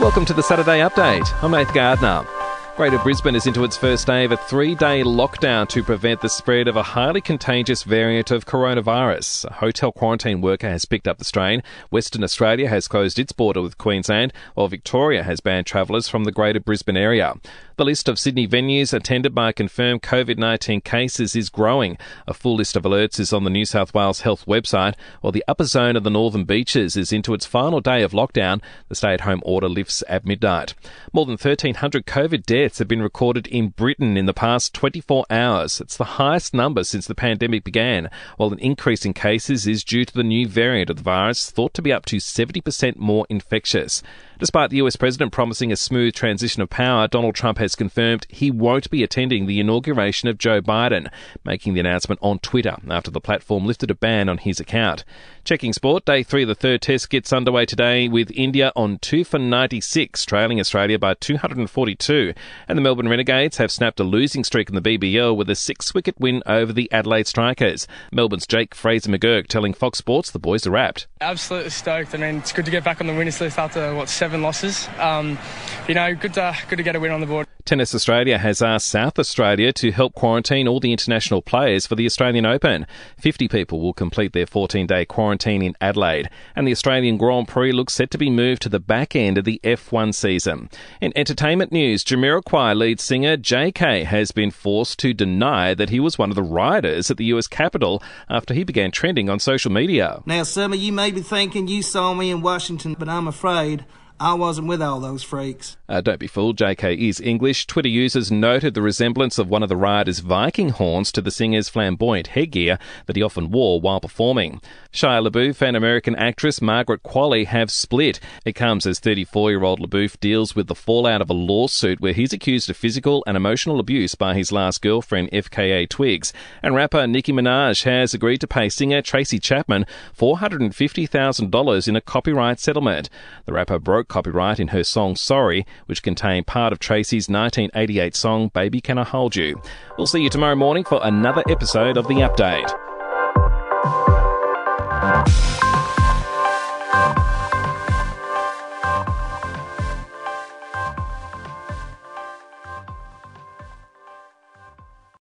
Welcome to the Saturday Update. I'm Nath Gardner. Greater Brisbane is into its first day of a three day lockdown to prevent the spread of a highly contagious variant of coronavirus. A hotel quarantine worker has picked up the strain. Western Australia has closed its border with Queensland, while Victoria has banned travellers from the Greater Brisbane area. The list of Sydney venues attended by confirmed COVID 19 cases is growing. A full list of alerts is on the New South Wales Health website, while the upper zone of the Northern Beaches is into its final day of lockdown. The stay at home order lifts at midnight. More than 1,300 COVID deaths have been recorded in Britain in the past 24 hours. It's the highest number since the pandemic began, while an increase in cases is due to the new variant of the virus, thought to be up to 70% more infectious. Despite the US president promising a smooth transition of power, Donald Trump has confirmed he won't be attending the inauguration of Joe Biden, making the announcement on Twitter after the platform lifted a ban on his account. Checking sport, day three of the third test gets underway today with India on 2 for 96, trailing Australia by 242. And the Melbourne Renegades have snapped a losing streak in the BBL with a six wicket win over the Adelaide Strikers. Melbourne's Jake Fraser McGurk telling Fox Sports the boys are wrapped. Absolutely stoked. I mean, it's good to get back on the winners list after, what, seven seven losses. Um, you know, good to, good to get a win on the board. Tennis Australia has asked South Australia to help quarantine all the international players for the Australian Open. 50 people will complete their 14 day quarantine in Adelaide, and the Australian Grand Prix looks set to be moved to the back end of the F1 season. In entertainment news, Jamiroquai lead singer Jay Kay has been forced to deny that he was one of the rioters at the US Capitol after he began trending on social media. Now, of you may be thinking you saw me in Washington, but I'm afraid I wasn't with all those freaks. Uh, don't be fooled, Jay Kay is English. Twitter users noted the resemblance of one of the rioters' Viking horns to the singer's flamboyant headgear that he often wore while performing. Shia LaBeouf and American actress Margaret Qualley have split. It comes as 34 year old LaBeouf deals with the fallout of a lawsuit where he's accused of physical and emotional abuse by his last girlfriend, FKA Twigs. And rapper Nicki Minaj has agreed to pay singer Tracy Chapman $450,000 in a copyright settlement. The rapper broke copyright in her song Sorry, which contained part of Tracy's 1988 song Baby Can I Hold You. We'll see you tomorrow morning for another episode of The Update.